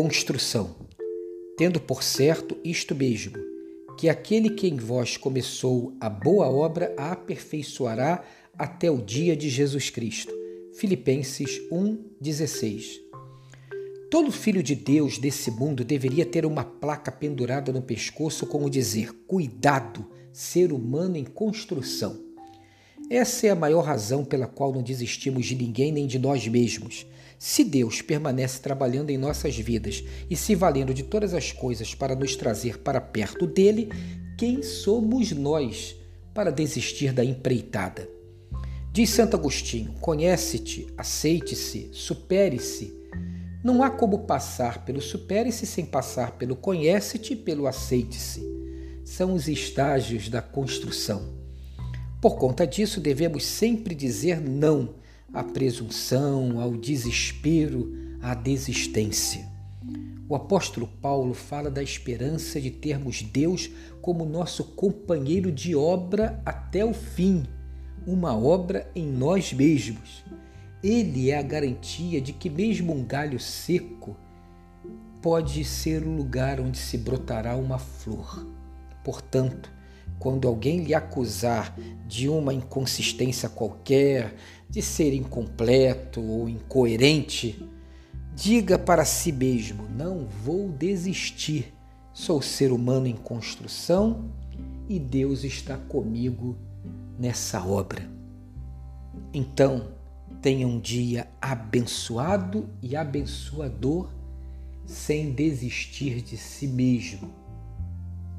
construção, tendo por certo isto mesmo, que aquele que em vós começou a boa obra a aperfeiçoará até o dia de Jesus Cristo. Filipenses 1:16. Todo filho de Deus desse mundo deveria ter uma placa pendurada no pescoço como dizer: Cuidado, ser humano em construção. Essa é a maior razão pela qual não desistimos de ninguém nem de nós mesmos. Se Deus permanece trabalhando em nossas vidas e se valendo de todas as coisas para nos trazer para perto dele, quem somos nós para desistir da empreitada? Diz Santo Agostinho: conhece-te, aceite-se, supere-se. Não há como passar pelo supere-se sem passar pelo conhece-te e pelo aceite-se. São os estágios da construção. Por conta disso, devemos sempre dizer não à presunção, ao desespero, à desistência. O apóstolo Paulo fala da esperança de termos Deus como nosso companheiro de obra até o fim, uma obra em nós mesmos. Ele é a garantia de que, mesmo um galho seco, pode ser o lugar onde se brotará uma flor. Portanto, quando alguém lhe acusar de uma inconsistência qualquer, de ser incompleto ou incoerente, diga para si mesmo: não vou desistir. Sou ser humano em construção e Deus está comigo nessa obra. Então, tenha um dia abençoado e abençoador, sem desistir de si mesmo.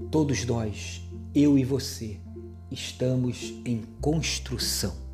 Todos nós eu e você estamos em construção.